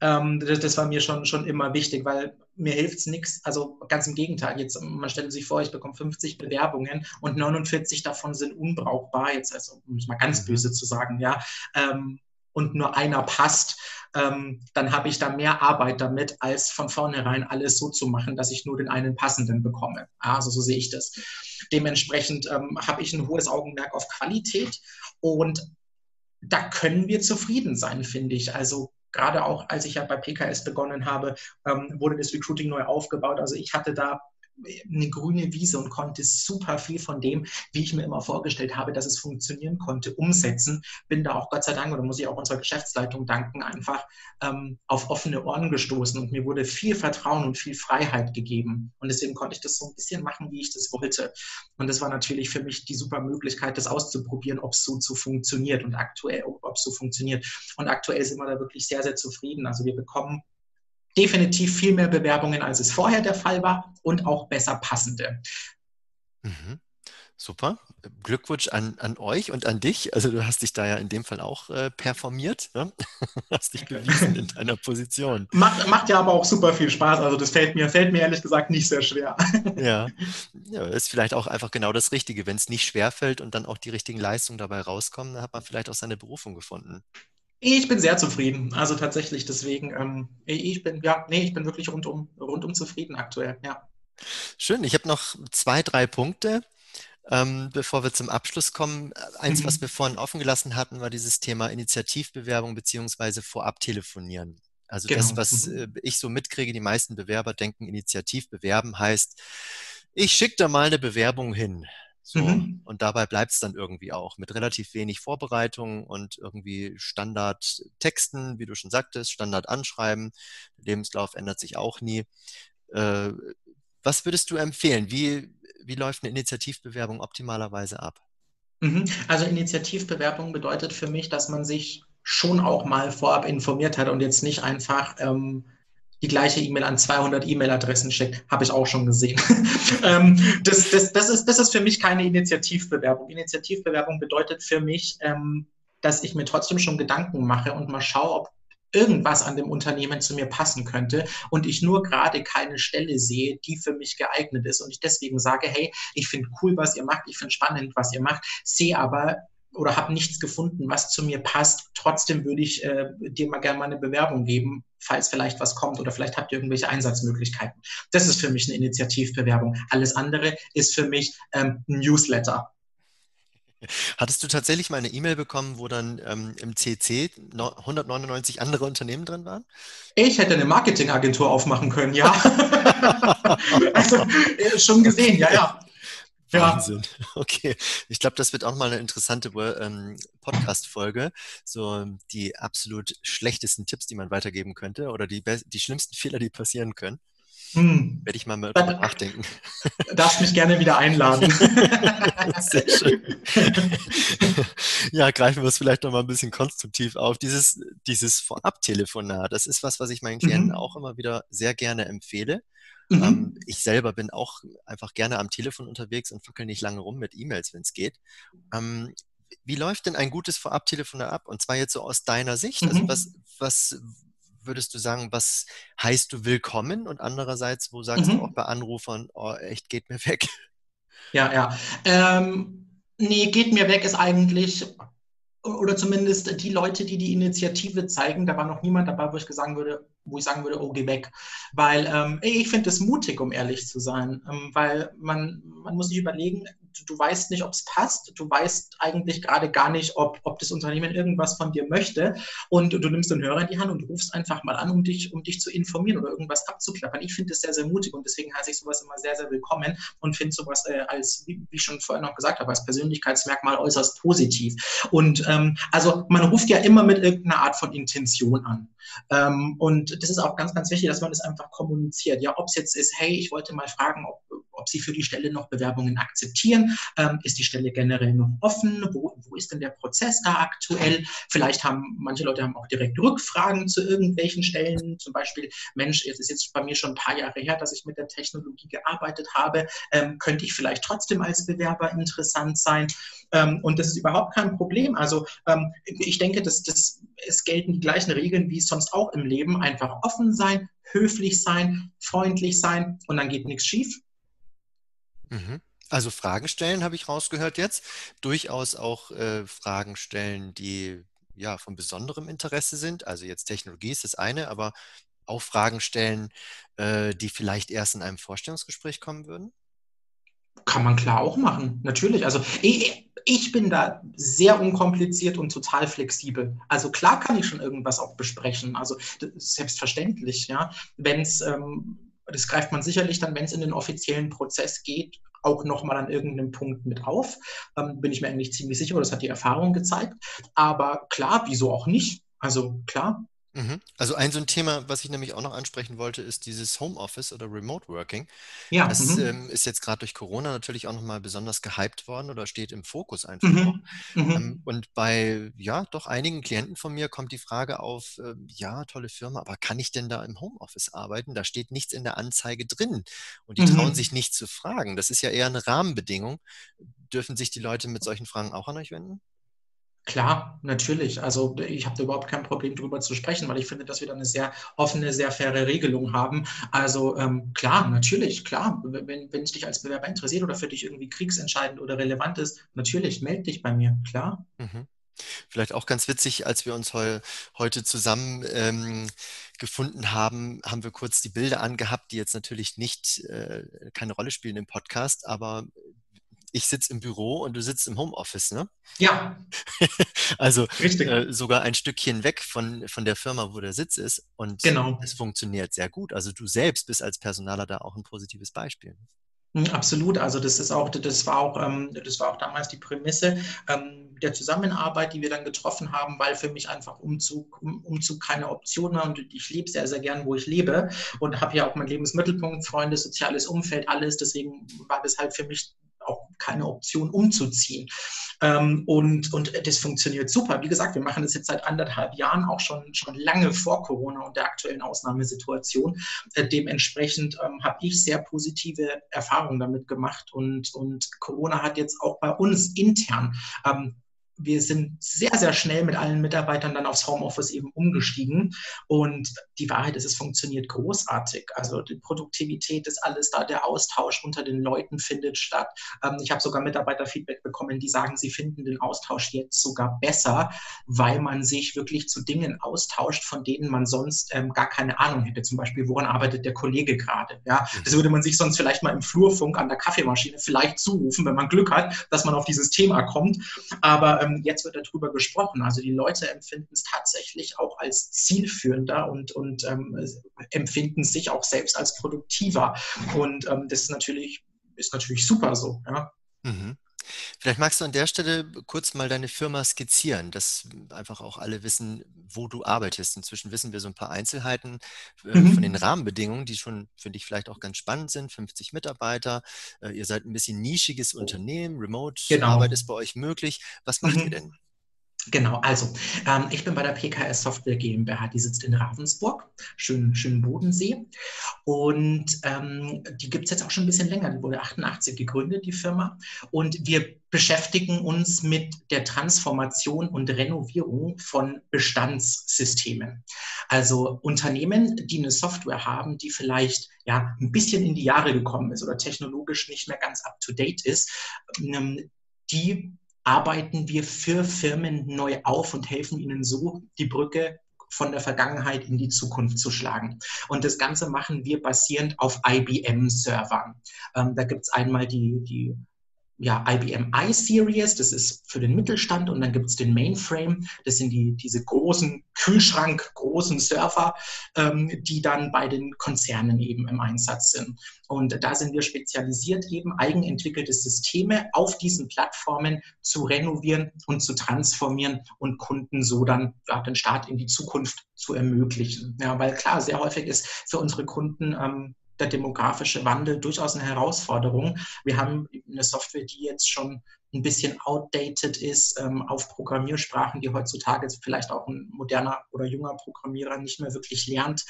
Ähm, das, das, war mir schon, schon immer wichtig, weil mir hilft es nichts. Also ganz im Gegenteil. Jetzt, man stellt sich vor, ich bekomme 50 Bewerbungen und 49 davon sind unbrauchbar. Jetzt, also, um es mal ganz mhm. böse zu sagen, ja. Ähm, und nur einer passt, ähm, dann habe ich da mehr Arbeit damit, als von vornherein alles so zu machen, dass ich nur den einen passenden bekomme. Also so sehe ich das. Dementsprechend ähm, habe ich ein hohes Augenmerk auf Qualität und da können wir zufrieden sein, finde ich. Also gerade auch als ich ja bei PKS begonnen habe, ähm, wurde das Recruiting neu aufgebaut. Also ich hatte da eine grüne Wiese und konnte super viel von dem, wie ich mir immer vorgestellt habe, dass es funktionieren konnte, umsetzen. Bin da auch Gott sei Dank, oder muss ich auch unserer Geschäftsleitung danken, einfach ähm, auf offene Ohren gestoßen und mir wurde viel Vertrauen und viel Freiheit gegeben. Und deswegen konnte ich das so ein bisschen machen, wie ich das wollte. Und das war natürlich für mich die super Möglichkeit, das auszuprobieren, ob es so, so funktioniert und aktuell, ob es so funktioniert. Und aktuell sind wir da wirklich sehr, sehr zufrieden. Also wir bekommen definitiv viel mehr Bewerbungen, als es vorher der Fall war und auch besser passende. Mhm. Super. Glückwunsch an, an euch und an dich. Also du hast dich da ja in dem Fall auch äh, performiert, ne? [laughs] hast dich bewiesen in deiner Position. Macht, macht ja aber auch super viel Spaß. Also das fällt mir, fällt mir ehrlich gesagt nicht sehr schwer. [laughs] ja. ja, ist vielleicht auch einfach genau das Richtige. Wenn es nicht schwer fällt und dann auch die richtigen Leistungen dabei rauskommen, dann hat man vielleicht auch seine Berufung gefunden. Ich bin sehr zufrieden. Also tatsächlich, deswegen, ähm, ich bin, ja, nee, ich bin wirklich rundum, rundum zufrieden aktuell, ja. Schön, ich habe noch zwei, drei Punkte, ähm, bevor wir zum Abschluss kommen. Eins, mhm. was wir vorhin offen gelassen hatten, war dieses Thema Initiativbewerbung beziehungsweise vorab telefonieren. Also genau. das, was mhm. äh, ich so mitkriege, die meisten Bewerber denken, Initiativ bewerben heißt, ich schicke da mal eine Bewerbung hin. So, mhm. Und dabei bleibt es dann irgendwie auch mit relativ wenig Vorbereitung und irgendwie Standardtexten, wie du schon sagtest, Standardanschreiben. Der Lebenslauf ändert sich auch nie. Äh, was würdest du empfehlen? Wie, wie läuft eine Initiativbewerbung optimalerweise ab? Mhm. Also Initiativbewerbung bedeutet für mich, dass man sich schon auch mal vorab informiert hat und jetzt nicht einfach ähm, die gleiche E-Mail an 200 E-Mail-Adressen schickt, habe ich auch schon gesehen. [laughs] ähm, das, das, das, ist, das ist für mich keine Initiativbewerbung. Initiativbewerbung bedeutet für mich, ähm, dass ich mir trotzdem schon Gedanken mache und mal schaue, ob irgendwas an dem Unternehmen zu mir passen könnte und ich nur gerade keine Stelle sehe, die für mich geeignet ist und ich deswegen sage, hey, ich finde cool, was ihr macht, ich finde spannend, was ihr macht, sehe aber oder habe nichts gefunden, was zu mir passt. Trotzdem würde ich äh, dir mal gerne mal eine Bewerbung geben, falls vielleicht was kommt oder vielleicht habt ihr irgendwelche Einsatzmöglichkeiten. Das ist für mich eine Initiativbewerbung. Alles andere ist für mich ähm, Newsletter. Hattest du tatsächlich mal eine E-Mail bekommen, wo dann ähm, im CC 199 andere Unternehmen drin waren? Ich hätte eine Marketingagentur aufmachen können, ja. [laughs] also äh, schon gesehen, ja, ja. Wahnsinn. [laughs] Okay. Ich glaube, das wird auch mal eine interessante ähm, Podcast-Folge. So die absolut schlechtesten Tipps, die man weitergeben könnte oder die, die schlimmsten Fehler, die passieren können. Hm. Werde ich mal, mal nachdenken. Darfst mich gerne wieder einladen. [laughs] Sehr schön. ja, greifen wir es vielleicht noch mal ein bisschen konstruktiv auf. Dieses, dieses Vorab-Telefonat, das ist was, was ich meinen Klienten mhm. auch immer wieder sehr gerne empfehle. Mhm. Ähm, ich selber bin auch einfach gerne am Telefon unterwegs und fackel nicht lange rum mit E-Mails, wenn es geht. Ähm, wie läuft denn ein gutes Vorab-Telefonat ab? Und zwar jetzt so aus deiner Sicht. Also mhm. was, was würdest du sagen, was heißt du willkommen? Und andererseits, wo sagst mhm. du auch bei Anrufern, oh, echt, geht mir [laughs] weg? Ja, ja. Ähm, nee, geht mir weg ist eigentlich, oder zumindest die Leute, die die Initiative zeigen, da war noch niemand dabei, wo ich sagen würde, wo ich sagen würde, oh, geh weg. Weil ähm, ich finde es mutig, um ehrlich zu sein. Ähm, weil man, man muss sich überlegen, du, weißt nicht, ob es passt. Du weißt eigentlich gerade gar nicht, ob, ob das Unternehmen irgendwas von dir möchte. Und du nimmst den Hörer in die Hand und rufst einfach mal an, um dich, um dich zu informieren oder irgendwas abzuklappern. Ich finde das sehr, sehr mutig und deswegen heiße ich sowas immer sehr, sehr willkommen und finde sowas äh, als, wie, wie ich schon vorhin noch gesagt habe, als Persönlichkeitsmerkmal äußerst positiv. Und ähm, also man ruft ja immer mit irgendeiner Art von Intention an. Ähm, und das ist auch ganz, ganz wichtig, dass man das einfach kommuniziert. Ja, ob es jetzt ist, hey, ich wollte mal fragen, ob, ob Sie für die Stelle noch Bewerbungen akzeptieren. Ähm, ist die Stelle generell noch offen? Wo, wo ist denn der Prozess da aktuell? Vielleicht haben manche Leute haben auch direkt Rückfragen zu irgendwelchen Stellen. Zum Beispiel, Mensch, es ist jetzt bei mir schon ein paar Jahre her, dass ich mit der Technologie gearbeitet habe. Ähm, könnte ich vielleicht trotzdem als Bewerber interessant sein? Ähm, und das ist überhaupt kein Problem. Also ähm, ich denke, dass, dass es gelten die gleichen Regeln wie sonst auch im Leben. Einfach offen sein, höflich sein, freundlich sein und dann geht nichts schief. Mhm. Also Fragen stellen, habe ich rausgehört jetzt. Durchaus auch äh, Fragen stellen, die ja von besonderem Interesse sind. Also jetzt Technologie ist das eine, aber auch Fragen stellen, äh, die vielleicht erst in einem Vorstellungsgespräch kommen würden? Kann man klar auch machen, natürlich. Also ich, ich bin da sehr unkompliziert und total flexibel. Also klar kann ich schon irgendwas auch besprechen. Also selbstverständlich, ja. Wenn es, ähm, das greift man sicherlich dann, wenn es in den offiziellen Prozess geht, auch nochmal an irgendeinem Punkt mit auf. Ähm, bin ich mir eigentlich ziemlich sicher, das hat die Erfahrung gezeigt. Aber klar, wieso auch nicht? Also klar, Mhm. Also ein so ein Thema, was ich nämlich auch noch ansprechen wollte, ist dieses Homeoffice oder Remote Working. Ja. Das Mhm. ähm, ist jetzt gerade durch Corona natürlich auch nochmal besonders gehypt worden oder steht im Fokus einfach. Mhm. Mhm. Ähm, und bei ja doch einigen Klienten von mir kommt die Frage auf, äh, ja, tolle Firma, aber kann ich denn da im Homeoffice arbeiten? Da steht nichts in der Anzeige drin und die trauen Mhm. sich nicht zu fragen. Das ist ja eher eine Rahmenbedingung. Dürfen sich die Leute mit solchen Fragen auch an euch wenden? Klar, natürlich. Also ich habe da überhaupt kein Problem drüber zu sprechen, weil ich finde, dass wir da eine sehr offene, sehr faire Regelung haben. Also ähm, klar, natürlich, klar. Wenn, wenn es dich als Bewerber interessiert oder für dich irgendwie kriegsentscheidend oder relevant ist, natürlich, melde dich bei mir, klar. Mhm. Vielleicht auch ganz witzig, als wir uns heu, heute zusammen ähm, gefunden haben, haben wir kurz die Bilder angehabt, die jetzt natürlich nicht äh, keine Rolle spielen im Podcast, aber ich sitze im Büro und du sitzt im Homeoffice, ne? Ja. [laughs] also äh, sogar ein Stückchen weg von, von der Firma, wo der Sitz ist. Und genau. es funktioniert sehr gut. Also du selbst bist als Personaler da auch ein positives Beispiel. Hm, absolut, also das ist auch, das war auch, ähm, das war auch damals die Prämisse ähm, der Zusammenarbeit, die wir dann getroffen haben, weil für mich einfach Umzug, Umzug keine Option war und ich lebe sehr, sehr gern, wo ich lebe und habe ja auch meinen Lebensmittelpunkt, Freunde, soziales Umfeld, alles. Deswegen war das halt für mich auch keine Option umzuziehen. Ähm, und, und das funktioniert super. Wie gesagt, wir machen das jetzt seit anderthalb Jahren, auch schon, schon lange vor Corona und der aktuellen Ausnahmesituation. Äh, dementsprechend ähm, habe ich sehr positive Erfahrungen damit gemacht und, und Corona hat jetzt auch bei uns intern ähm, wir sind sehr, sehr schnell mit allen Mitarbeitern dann aufs Homeoffice eben umgestiegen. Und die Wahrheit ist, es funktioniert großartig. Also die Produktivität ist alles da, der Austausch unter den Leuten findet statt. Ähm, ich habe sogar Mitarbeiterfeedback bekommen, die sagen, sie finden den Austausch jetzt sogar besser, weil man sich wirklich zu Dingen austauscht, von denen man sonst ähm, gar keine Ahnung hätte. Zum Beispiel, woran arbeitet der Kollege gerade? Ja, mhm. das würde man sich sonst vielleicht mal im Flurfunk an der Kaffeemaschine vielleicht zurufen, wenn man Glück hat, dass man auf dieses Thema kommt. Aber ähm, jetzt wird darüber gesprochen. Also die Leute empfinden es tatsächlich auch als zielführender und, und ähm, empfinden sich auch selbst als produktiver. Und ähm, das ist natürlich, ist natürlich super so. Ja. Mhm. Vielleicht magst du an der Stelle kurz mal deine Firma skizzieren, dass einfach auch alle wissen, wo du arbeitest. Inzwischen wissen wir so ein paar Einzelheiten äh, mhm. von den Rahmenbedingungen, die schon, finde ich, vielleicht auch ganz spannend sind. 50 Mitarbeiter, äh, ihr seid ein bisschen nischiges Unternehmen, Remote-Arbeit genau. ist bei euch möglich. Was macht mhm. ihr denn? Genau, also ähm, ich bin bei der PKS Software GmbH, die sitzt in Ravensburg, schön, schön Bodensee. Und ähm, die gibt es jetzt auch schon ein bisschen länger, die wurde 88 gegründet, die Firma. Und wir beschäftigen uns mit der Transformation und Renovierung von Bestandssystemen. Also Unternehmen, die eine Software haben, die vielleicht ja ein bisschen in die Jahre gekommen ist oder technologisch nicht mehr ganz up-to-date ist, ähm, die arbeiten wir für Firmen neu auf und helfen ihnen so, die Brücke von der Vergangenheit in die Zukunft zu schlagen. Und das Ganze machen wir basierend auf IBM-Servern. Ähm, da gibt es einmal die, die ja, IBM iSeries, das ist für den Mittelstand und dann gibt es den Mainframe, das sind die, diese großen Kühlschrank, großen Server, ähm, die dann bei den Konzernen eben im Einsatz sind. Und da sind wir spezialisiert, eben eigenentwickelte Systeme auf diesen Plattformen zu renovieren und zu transformieren und Kunden so dann ja, den Start in die Zukunft zu ermöglichen. Ja, weil klar, sehr häufig ist für unsere Kunden ähm, der demografische Wandel durchaus eine Herausforderung. Wir haben eine Software, die jetzt schon ein bisschen outdated ist ähm, auf Programmiersprachen, die heutzutage vielleicht auch ein moderner oder junger Programmierer nicht mehr wirklich lernt.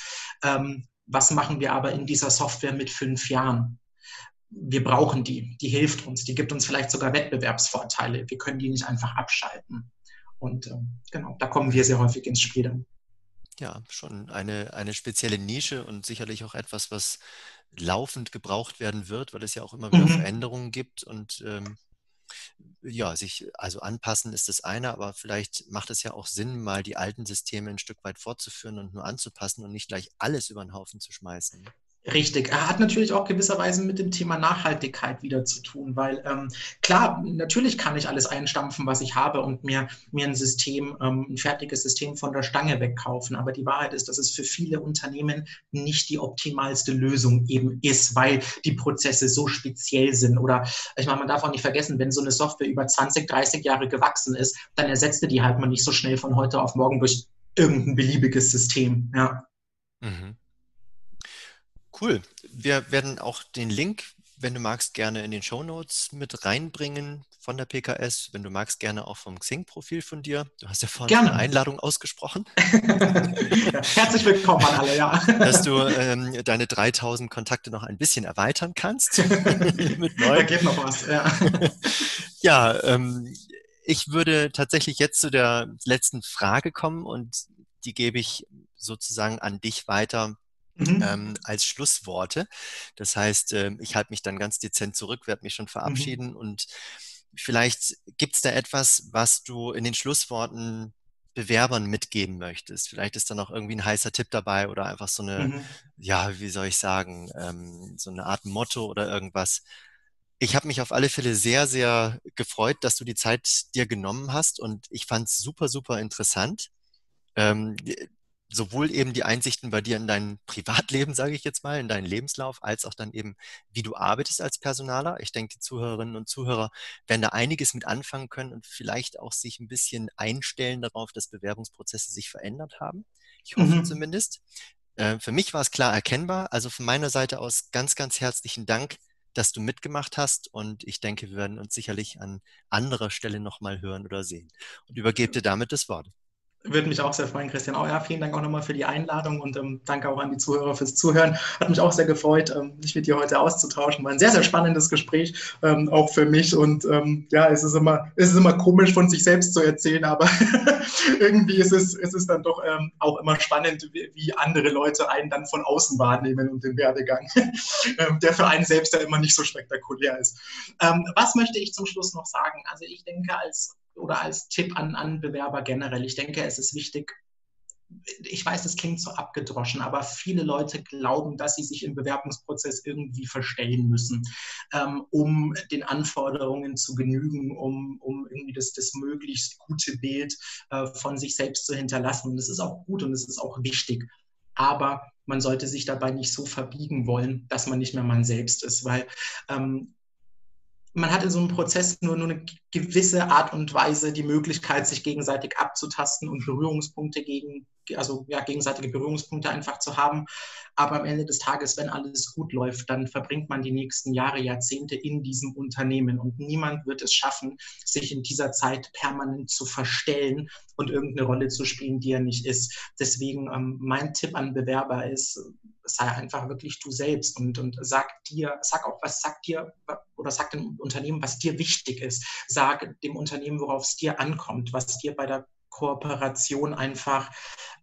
Ähm, was machen wir aber in dieser Software mit fünf Jahren? Wir brauchen die, die hilft uns, die gibt uns vielleicht sogar Wettbewerbsvorteile. Wir können die nicht einfach abschalten. Und ähm, genau, da kommen wir sehr häufig ins Spiel dann. Ja, schon eine, eine spezielle Nische und sicherlich auch etwas, was laufend gebraucht werden wird, weil es ja auch immer wieder mhm. Veränderungen gibt und ähm, ja, sich also anpassen ist das eine, aber vielleicht macht es ja auch Sinn, mal die alten Systeme ein Stück weit fortzuführen und nur anzupassen und nicht gleich alles über den Haufen zu schmeißen. Richtig. Er hat natürlich auch gewisserweise mit dem Thema Nachhaltigkeit wieder zu tun, weil ähm, klar, natürlich kann ich alles einstampfen, was ich habe und mir, mir ein System, ähm, ein fertiges System von der Stange wegkaufen. Aber die Wahrheit ist, dass es für viele Unternehmen nicht die optimalste Lösung eben ist, weil die Prozesse so speziell sind. Oder ich meine, man darf auch nicht vergessen, wenn so eine Software über 20, 30 Jahre gewachsen ist, dann ersetzte die halt man nicht so schnell von heute auf morgen durch irgendein beliebiges System. Ja. Mhm. Cool. Wir werden auch den Link, wenn du magst, gerne in den Show Notes mit reinbringen von der PKS. Wenn du magst, gerne auch vom Xing-Profil von dir. Du hast ja vorhin gerne. eine Einladung ausgesprochen. [laughs] herzlich willkommen an alle, ja. Dass du ähm, deine 3000 Kontakte noch ein bisschen erweitern kannst. [laughs] mit Da geht noch was, ja. [laughs] ja, ähm, ich würde tatsächlich jetzt zu der letzten Frage kommen und die gebe ich sozusagen an dich weiter mhm. ähm, als Schlussworte. Das heißt, äh, ich halte mich dann ganz dezent zurück, werde mich schon mhm. verabschieden mhm. und vielleicht gibt es da etwas, was du in den Schlussworten Bewerbern mitgeben möchtest. Vielleicht ist da noch irgendwie ein heißer Tipp dabei oder einfach so eine, mhm. ja, wie soll ich sagen, ähm, so eine Art Motto oder irgendwas. Ich habe mich auf alle Fälle sehr, sehr gefreut, dass du die Zeit dir genommen hast und ich fand es super, super interessant. Ähm, sowohl eben die Einsichten bei dir in dein Privatleben, [laughs] sage ich jetzt mal, in deinen Lebenslauf, als auch dann eben, wie du arbeitest als Personaler. Ich denke, die Zuhörerinnen und Zuhörer werden da einiges mit anfangen können und vielleicht auch sich ein bisschen einstellen darauf, dass Bewerbungsprozesse sich verändert haben. Ich hoffe mhm. zumindest. Äh, für mich war es klar erkennbar. Also von meiner Seite aus ganz, ganz herzlichen Dank, dass du mitgemacht hast und ich denke, wir werden uns sicherlich an anderer Stelle nochmal hören oder sehen. Und übergebe dir damit das Wort. Würde mich auch sehr freuen, Christian. Auch, ja, vielen Dank auch nochmal für die Einladung und ähm, danke auch an die Zuhörer fürs Zuhören. Hat mich auch sehr gefreut, ähm, mich mit dir heute auszutauschen. War ein sehr, sehr spannendes Gespräch, ähm, auch für mich. Und ähm, ja, es ist, immer, es ist immer komisch, von sich selbst zu erzählen, aber [laughs] irgendwie ist es, ist dann doch ähm, auch immer spannend, wie, wie, andere Leute einen dann von außen wahrnehmen und den Werdegang, [laughs] ähm, der für einen selbst ja immer nicht so spektakulär ist. was möchte ich zum Schluss noch sagen? Also ich denke, als oder als Tipp an, an Bewerber generell. Ich denke, es ist wichtig, ich weiß, das klingt so abgedroschen, aber viele Leute glauben, dass sie sich im Bewerbungsprozess irgendwie verstellen müssen, ähm, um den Anforderungen zu genügen, um, um irgendwie das, das möglichst gute Bild äh, von sich selbst zu hinterlassen. Und das ist auch gut und es ist auch wichtig. Aber man sollte sich dabei nicht so verbiegen wollen, dass man nicht mehr man selbst ist, weil ähm, man hat in so einem Prozess nur, nur eine gewisse Art und Weise die Möglichkeit, sich gegenseitig abzutasten und Berührungspunkte gegen, also ja, gegenseitige Berührungspunkte einfach zu haben. Aber am Ende des Tages, wenn alles gut läuft, dann verbringt man die nächsten Jahre, Jahrzehnte in diesem Unternehmen und niemand wird es schaffen, sich in dieser Zeit permanent zu verstellen und irgendeine Rolle zu spielen, die er nicht ist. Deswegen ähm, mein Tipp an Bewerber ist, sei einfach wirklich du selbst und, und sag dir, sag auch was, sag dir oder sag dem Unternehmen, was dir wichtig ist. Sag dem Unternehmen, worauf es dir ankommt, was dir bei der Kooperation einfach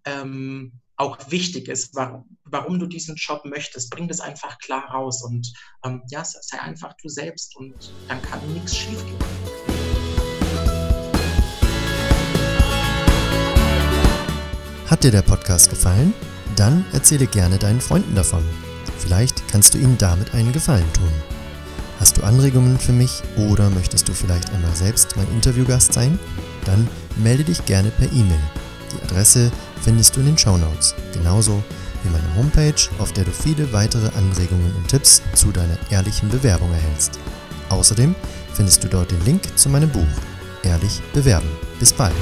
ähm, auch wichtig ist, warum, warum, du diesen Job möchtest. Bring das einfach klar raus und ähm, ja, sei einfach du selbst und dann kann nichts schiefgehen. Hat dir der Podcast gefallen? Dann erzähle gerne deinen Freunden davon. Vielleicht kannst du ihnen damit einen Gefallen tun. Du Anregungen für mich oder möchtest du vielleicht einmal selbst mein Interviewgast sein? Dann melde dich gerne per E-Mail. Die Adresse findest du in den Show Notes, genauso wie meine Homepage, auf der du viele weitere Anregungen und Tipps zu deiner ehrlichen Bewerbung erhältst. Außerdem findest du dort den Link zu meinem Buch Ehrlich bewerben. Bis bald!